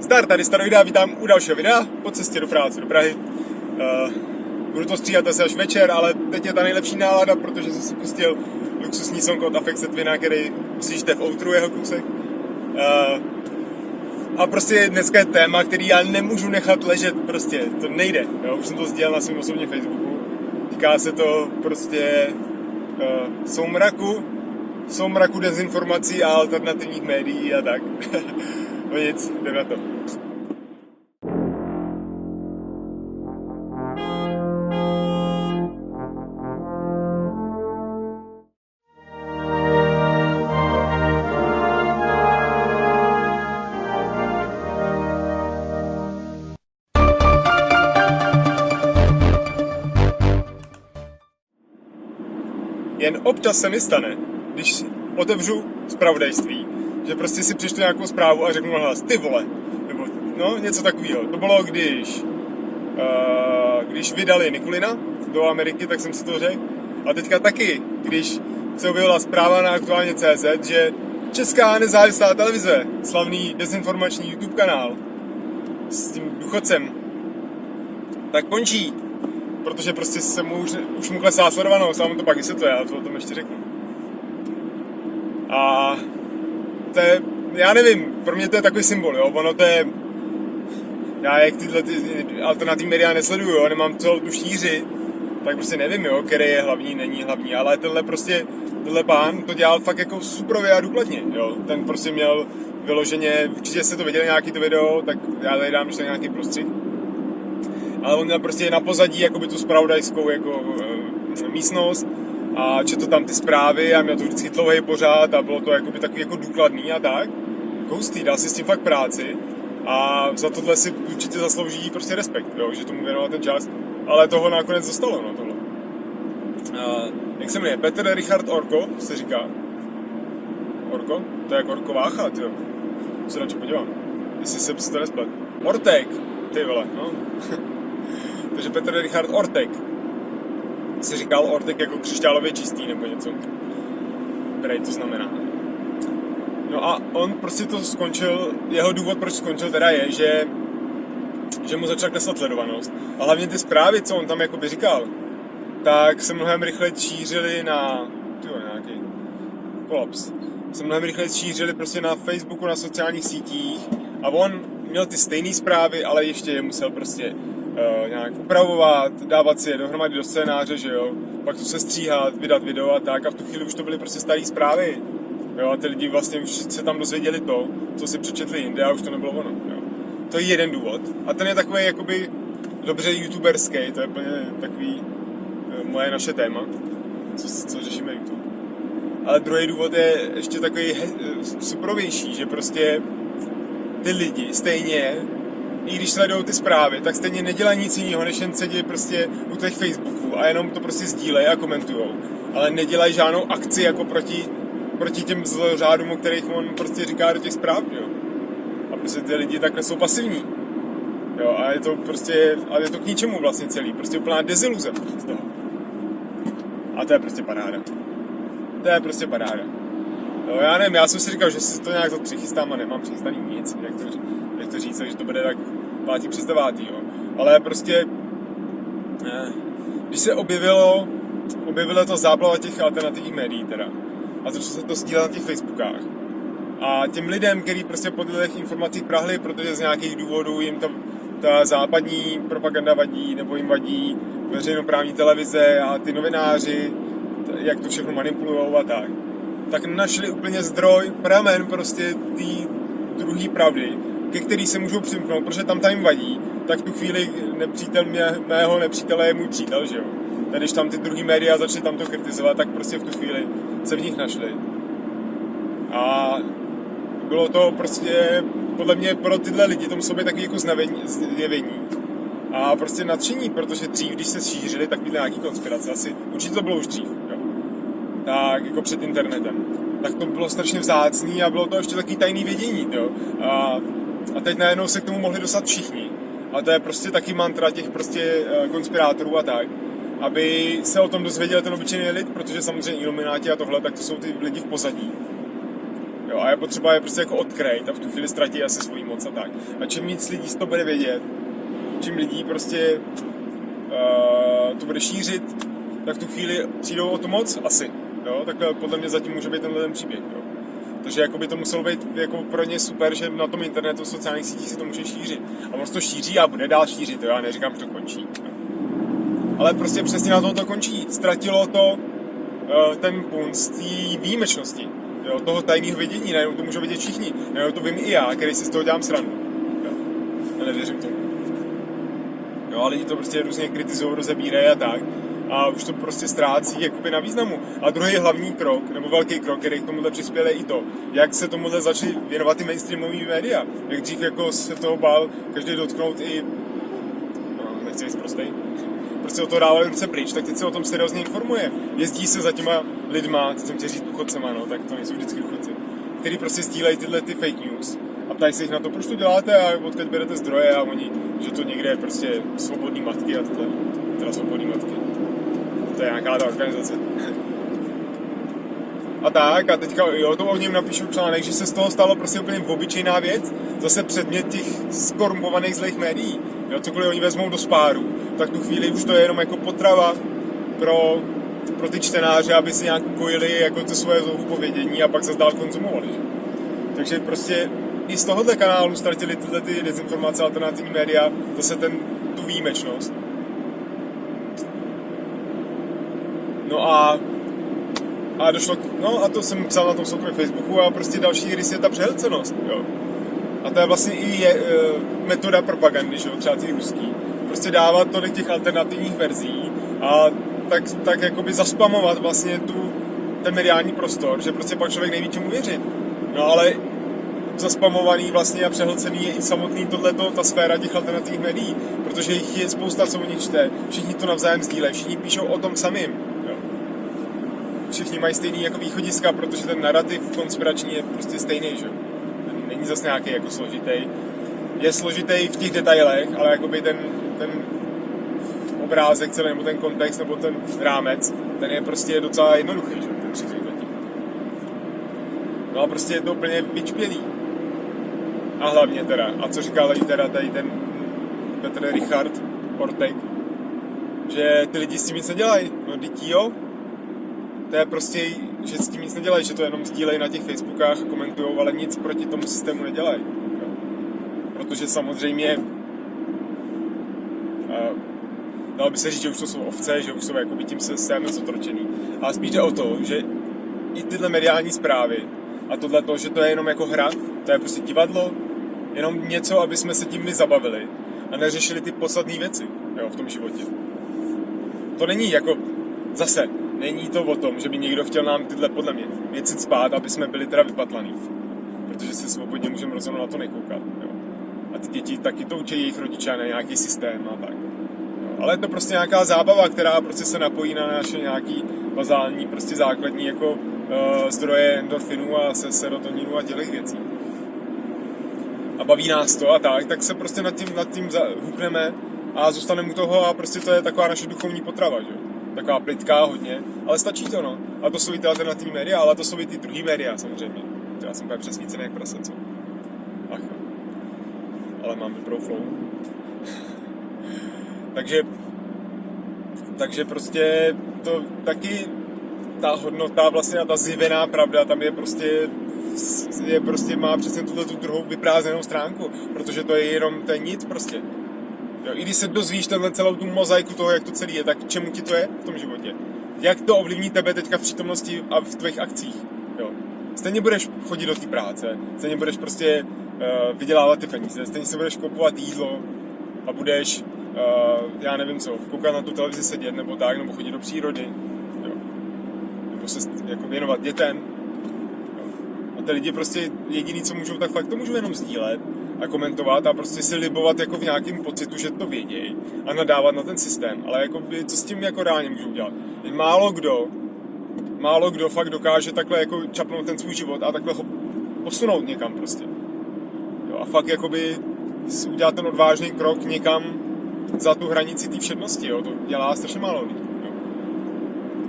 Zdar, tady Staroida, vítám u dalšího videa po cestě do práce do Prahy. Uh, budu to stříhat asi až večer, ale teď je ta nejlepší nálada, protože jsem si pustil luxusní song od Afex Setvina, který slyšíte v outru jeho kousek. Uh, a prostě dneska je téma, který já nemůžu nechat ležet, prostě to nejde. Jo? Už jsem to sdělal na svém osobním Facebooku. Týká se to prostě uh, soumraku, soumraku dezinformací a alternativních médií a tak. no nic, jdem na to. Jen občas se mi stane, když otevřu zpravodajství, že prostě si přečtu nějakou zprávu a řeknu hlas, ty vole, nebo no, něco takového. To bylo, když, uh, když vydali Nikulina do Ameriky, tak jsem si to řekl. A teďka taky, když se objevila zpráva na aktuálně CZ, že Česká nezávislá televize, slavný dezinformační YouTube kanál s tím důchodcem, tak končí, protože prostě se mu už, už mu klesá sledovanost a on to pak vysvětluje, ale to o tom ještě řeknu. A to je, já nevím, pro mě to je takový symbol, jo, ono to je, já jak tyhle ty alternativní média nesleduju, jo, nemám celou tu šíři, tak prostě nevím, jo, který je hlavní, není hlavní, ale tenhle prostě, tenhle pán to dělal fakt jako suprově a důkladně, jo, ten prostě měl vyloženě, určitě jste to viděli nějaký to video, tak já tady dám ještě nějaký prostřih, ale on měl prostě na pozadí jakoby tu spravodajskou jako e, místnost a četl tam ty zprávy a měl to vždycky dlouhý pořád a bylo to jakoby takový jako důkladný a tak. Koustý, dal si s tím fakt práci a za tohle si určitě zaslouží prostě respekt, jo, že tomu věnoval ten čas, ale toho nakonec dostalo, no tohle. A, jak se jmenuje? Petr Richard Orko, se říká. Orko? To je jak Vácha, jo. Se radši podívám, jestli se to nesplet. Ortek, ty vole, no. Takže Petr Richard Ortek. Se říkal Ortek jako křišťálově čistý nebo něco. Prej to znamená. No a on prostě to skončil, jeho důvod, proč skončil teda je, že, že mu začala klesat sledovanost. A hlavně ty zprávy, co on tam jakoby říkal, tak se mnohem rychle šířily na, tyjo, nějaký kolaps, se mnohem rychle šířily prostě na Facebooku, na sociálních sítích a on měl ty stejné zprávy, ale ještě je musel prostě uh, nějak upravovat, dávat si je dohromady do scénáře, že jo, pak to se stříhat, vydat video a tak a v tu chvíli už to byly prostě staré zprávy. Jo, a ty lidi vlastně už se tam dozvěděli to, co si přečetli jinde a už to nebylo ono. Jo. To je jeden důvod. A ten je takový jakoby dobře youtuberský, to je úplně takový uh, moje naše téma, co, co řešíme YouTube. Ale druhý důvod je ještě takový he, superovější, že prostě ty lidi stejně i když sledují ty zprávy, tak stejně nedělají nic jiného, než jen sedí prostě u těch Facebooků a jenom to prostě sdílejí a komentují. Ale nedělají žádnou akci jako proti, proti těm zlořádům, o kterých on prostě říká do těch zpráv, jo. A prostě ty lidi takhle jsou pasivní. Jo, a je to prostě, a je to k ničemu vlastně celý, prostě úplná deziluze z toho. A to je prostě paráda. To je prostě paráda. Jo, já nevím, já jsem si říkal, že si to nějak to přichystám a nemám přichystaný nic, jak to, jak to říct, že to bude tak pátý přes devátý, jo. Ale prostě, eh, když se objevilo, objevilo to záplava těch alternativních médií teda, a začalo se to sdílet na těch Facebookách, a těm lidem, kteří prostě po těch informacích prahli, protože z nějakých důvodů jim ta, ta západní propaganda vadí, nebo jim vadí veřejnoprávní televize a ty novináři, jak to všechno manipulují a tak, tak našli úplně zdroj, pramen prostě té druhé pravdy, ke který se můžou přimknout, protože tam tam jim vadí, tak tu chvíli nepřítel mě, mého nepřítele je můj přítel, že jo. Tak když tam ty druhý média začaly tam to kritizovat, tak prostě v tu chvíli se v nich našli. A bylo to prostě, podle mě pro tyhle lidi to muselo být takový jako zjevení. A prostě nadšení, protože dřív, když se šířili takovýhle nějaký konspirace, asi určitě to bylo už dřív. Tak jako před internetem. Tak to bylo strašně vzácný a bylo to ještě takový tajný vědění, jo. A a teď najednou se k tomu mohli dostat všichni. A to je prostě taky mantra těch prostě eh, konspirátorů a tak. Aby se o tom dozvěděl ten obyčejný lid, protože samozřejmě ilumináti a tohle, tak to jsou ty lidi v pozadí. Jo, a je potřeba je prostě jako odkrejt a v tu chvíli ztratí asi svoji moc a tak. A čím víc lidí to bude vědět, čím lidí prostě uh, to bude šířit, tak v tu chvíli přijdou o to moc asi. Jo? Takhle podle mě zatím může být tenhle ten příběh. Jo? Takže jako by to muselo být jako pro ně super, že na tom internetu, v sociálních sítích se to může šířit. A on to šíří a bude dál šířit, jo? já neříkám, že to končí. Jo? Ale prostě přesně na tom to končí. Ztratilo to uh, ten punc té výjimečnosti, jo? toho tajného vidění, najednou to můžou vidět všichni, najednou to vím i já, který si z toho dělám srandu. Jo? Já nevěřím tomu. Jo, a lidi to prostě různě kritizují, rozebírají a tak a už to prostě ztrácí jakoby na významu. A druhý hlavní krok, nebo velký krok, který k tomuhle přispěl, je i to, jak se tomuhle začali věnovat ty mainstreamové média. Jak dřív jako se toho bál každý dotknout i, no, nechci jít prostej, prostě o to dávali ruce pryč, tak teď se o tom seriózně informuje. Jezdí se za těma lidma, teď jsem chtěl říct důchodcema, no, tak to nejsou vždycky důchodci, který prostě sdílejí tyhle ty fake news a ptají se jich na to, proč to děláte a odkud berete zdroje a oni, že to někde je prostě svobodný matky a tohle, teda svobodný matky to je nějaká ta organizace. A tak, a teďka jo, to o něm napíšu článek, že se z toho stalo prostě úplně obyčejná věc, zase předmět těch skorumpovaných zlých médií. Jo, cokoliv oni vezmou do spáru, tak tu chvíli už to je jenom jako potrava pro, pro ty čtenáře, aby si nějak ukojili jako to svoje povědění a pak se dál konzumovali. Že? Takže prostě i z tohohle kanálu ztratili tyhle ty dezinformace alternativní média zase ten, tu výjimečnost. No a, a došlo k, no a to jsem psal na tom soukromém Facebooku a prostě další rys je ta přehlcenost, jo. A to je vlastně i je, e, metoda propagandy, že jo, třeba ty ruský. Prostě dávat tolik těch alternativních verzí a tak, tak jakoby zaspamovat vlastně tu, ten mediální prostor, že prostě pak člověk neví čemu věřit. No ale zaspamovaný vlastně a přehlcený je i samotný tohleto, ta sféra těch alternativních médií, protože jich je spousta, co oni čte, všichni to navzájem sdílejí, všichni píšou o tom samým všichni mají stejný jako východiska, protože ten narrativ konspirační je prostě stejný, že? Není zase nějaký jako složitý. Je složitý v těch detailech, ale jakoby ten, ten obrázek celý, nebo ten kontext, nebo ten rámec, ten je prostě docela jednoduchý, že? Ten zatím. No a prostě je to úplně vyčpělý. A hlavně teda, a co říkal i teda tady ten Petr Richard Ortek, že ty lidi s tím nic nedělají. No, dítí jo, to je prostě, že s tím nic nedělají, že to jenom sdílejí na těch Facebookách, komentují, ale nic proti tomu systému nedělají. Protože samozřejmě dalo by se říct, že už to jsou ovce, že už jsou jakoby tím systémem zotročený. Ale spíš jde o to, že i tyhle mediální zprávy a tohle to, že to je jenom jako hra, to je prostě divadlo, jenom něco, aby jsme se tím my zabavili a neřešili ty podstatné věci jo, v tom životě. To není jako, zase, není to o tom, že by někdo chtěl nám tyhle podle mě věci spát, aby jsme byli teda vypatlaný. Protože se svobodně můžeme rozhodnout na to nekoukat. Jo. A ty děti taky to učí jejich rodiče na nějaký systém a tak. Jo. Ale je to prostě nějaká zábava, která prostě se napojí na naše nějaký bazální, prostě základní jako uh, zdroje endorfinů a se serotoninu a těch věcí. A baví nás to a tak, tak se prostě nad tím, nad tím hukneme a zůstaneme u toho a prostě to je taková naše duchovní potrava, že? Taková plitká hodně, ale stačí to, no. A to jsou i ty alternativní média, ale to jsou i ty druhý média, samozřejmě. Já jsem úplně přesvícený jak prase, co? Ach, ale mám dobrou flow. takže, takže prostě to taky ta hodnota vlastně ta zivená pravda tam je prostě je prostě má přesně tuhle tu druhou vyprázdněnou stránku, protože to je jenom, to je nic prostě. Jo, I když se dozvíš tenhle celou tu mozaiku toho, jak to celé je, tak čemu ti to je v tom životě? Jak to ovlivní tebe teďka v přítomnosti a v tvých akcích? Jo. Stejně budeš chodit do té práce, stejně budeš prostě uh, vydělávat ty peníze, stejně si budeš kupovat jídlo a budeš, uh, já nevím co, koukat na tu televizi sedět nebo tak, nebo chodit do přírody, jo. nebo se jako věnovat dětem. Jo. A ty lidi prostě jediný, co můžou, tak fakt to můžou jenom sdílet a komentovat a prostě si libovat jako v nějakém pocitu, že to vědějí a nadávat na ten systém. Ale jako by, co s tím jako reálně můžou dělat? Jen málo kdo, málo kdo fakt dokáže takhle jako čapnout ten svůj život a takhle ho posunout někam prostě. Jo, a fakt jakoby udělat ten odvážný krok někam za tu hranici té všednosti, jo, to dělá strašně málo lidí. Jo.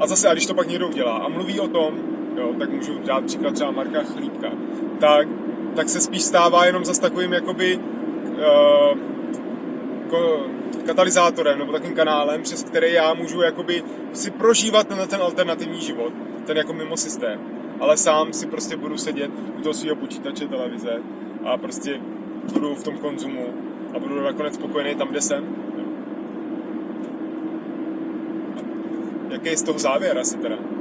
A zase, a když to pak někdo udělá a mluví o tom, jo, tak můžu dát příklad třeba Marka Chlípka, tak, tak se spíš stává jenom za takovým jakoby uh, ko, katalyzátorem nebo takým kanálem, přes který já můžu jakoby si prožívat ten, ten alternativní život, ten jako mimo systém. Ale sám si prostě budu sedět u toho svého počítače, televize a prostě budu v tom konzumu a budu nakonec spokojený tam, kde jsem. Jaký je z toho závěr asi teda?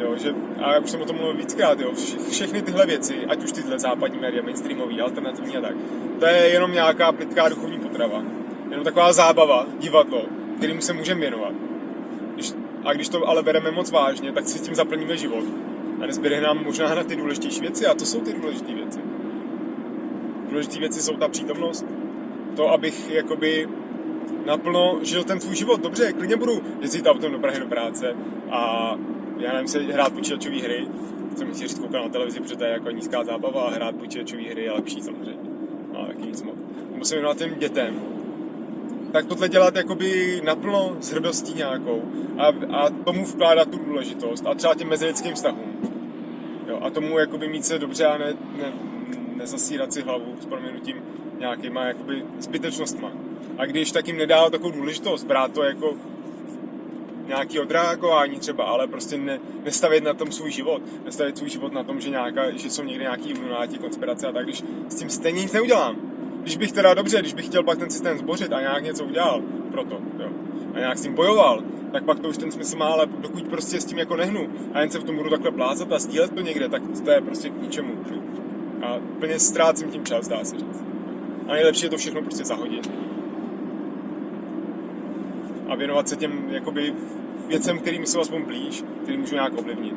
Jo, že, a já už jsem o tom mluvil víckrát, jo, vše, všechny tyhle věci, ať už tyhle západní média, mainstreamový, alternativní a tak, to je jenom nějaká plitká duchovní potrava. Jenom taková zábava, divadlo, kterým se můžeme věnovat. Když, a když to ale bereme moc vážně, tak si tím zaplníme život. A nezbyde nám možná na ty důležitější věci, a to jsou ty důležité věci. Důležité věci jsou ta přítomnost, to, abych jakoby naplno žil ten svůj život. Dobře, klidně budu jezdit autem do Prahy do práce a já nevím, se hrát počítačové hry, co mi říct koukat na televizi, protože to je jako nízká zábava a hrát počítačové hry je lepší samozřejmě. Ale taky nic moc. Musím věnovat těm dětem. Tak tohle dělat jakoby naplno s hrdostí nějakou a, a tomu vkládat tu důležitost a třeba těm mezilidským vztahům. Jo, a tomu jakoby mít se dobře a ne, ne, nezasírat si hlavu s proměnutím nějakýma jakoby zbytečnostma. A když tak jim nedá takovou důležitost, brát to jako nějaký odreagování třeba, ale prostě ne, nestavit na tom svůj život. Nestavit svůj život na tom, že, nějaká, že jsou někde nějaký ilumináti, konspirace a tak, když s tím stejně nic neudělám. Když bych teda dobře, když bych chtěl pak ten systém zbořit a nějak něco udělal pro to, jo, a nějak s tím bojoval, tak pak to už ten smysl má, ale dokud prostě s tím jako nehnu a jen se v tom budu takhle plázat a sdílet to někde, tak to je prostě k ničemu. A plně ztrácím tím čas, dá se říct. A nejlepší je to všechno prostě zahodit. A věnovat se těm jakoby věcem, kterými jsou aspoň blíž, který můžu nějak ovlivnit.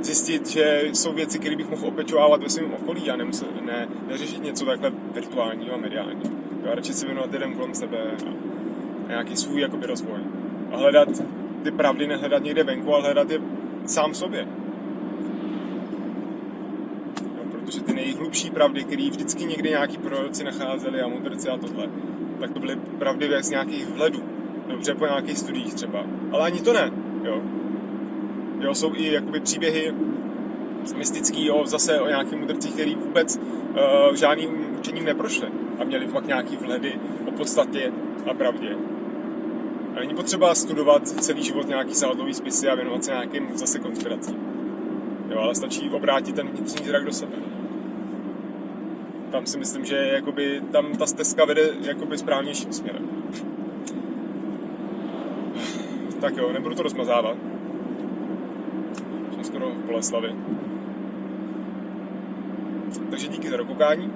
Zjistit, že jsou věci, které bych mohl opečovávat ve svém okolí a nemusel, ne, neřešit něco takhle virtuálního a mediálního. A radši se věnovat lidem kolem sebe a, nějaký svůj jakoby, rozvoj. A hledat ty pravdy, nehledat někde venku, ale hledat je sám sobě. Jo, protože ty nejhlubší pravdy, které vždycky někdy nějaký proroci nacházeli a mudrci a tohle, tak to byly pravdy z nějakých vhledů dobře po nějakých studiích třeba. Ale ani to ne, jo. Jo, jsou i jakoby příběhy mystický, jo, zase o nějakých mudrcích, který vůbec uh, žádným učením neprošli a měli fakt nějaký vhledy o podstatě a pravdě. A není potřeba studovat celý život nějaký sádlový spisy a věnovat se nějakým zase konspiracím. Jo, ale stačí obrátit ten vnitřní zrak do sebe. Tam si myslím, že jakoby, tam ta stezka vede jakoby správnějším směrem. Tak jo, nebudu to rozmazávat. Jsem skoro v Boleslavi. Takže díky za dokoukání.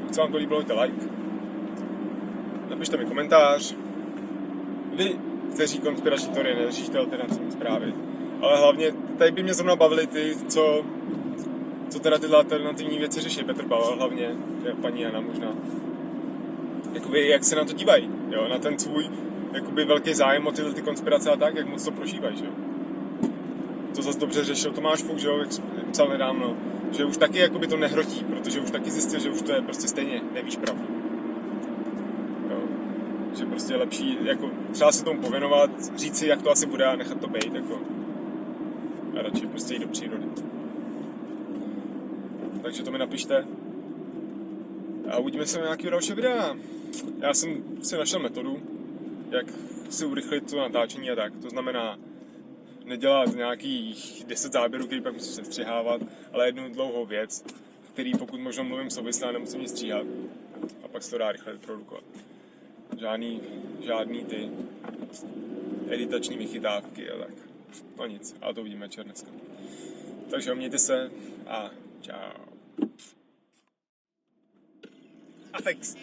Pokud se vám to líbilo, dejte like. Napište mi komentář. Vy, kteří konspirační teorie neřešíte alternativní zprávy. Ale hlavně, tady by mě zrovna bavili ty, co, co teda tyhle alternativní věci řeší. Petr Pavel hlavně, paní Jana možná. Jakoby, jak se na to dívají, jo, na ten svůj jakoby velký zájem o tyhle ty konspirace a tak, jak moc to prožívají, že jo. To zase dobře řešil Tomáš Fuk, že jo, jak psal nedávno, že už taky jakoby to nehrotí, protože už taky zjistil, že už to je prostě stejně, nevíš pravdu. Jo. Že prostě je lepší, jako třeba se tomu pověnovat, říct si, jak to asi bude a nechat to být, jako. A radši prostě jít do přírody. Takže to mi napište. A uvidíme se na nějakého dalšího videa. Já jsem si našel metodu, jak si urychlit to natáčení a tak. To znamená nedělat nějakých 10 záběrů, který pak musím sestřihávat, ale jednu dlouhou věc, který pokud možno mluvím souvisle a nemusím nic stříhat a pak se to dá rychle vyprodukovat. Žádný, žádný ty editační vychytávky a tak. No nic, ale to uvidíme večer dneska. Takže mějte se a čau. Thanks.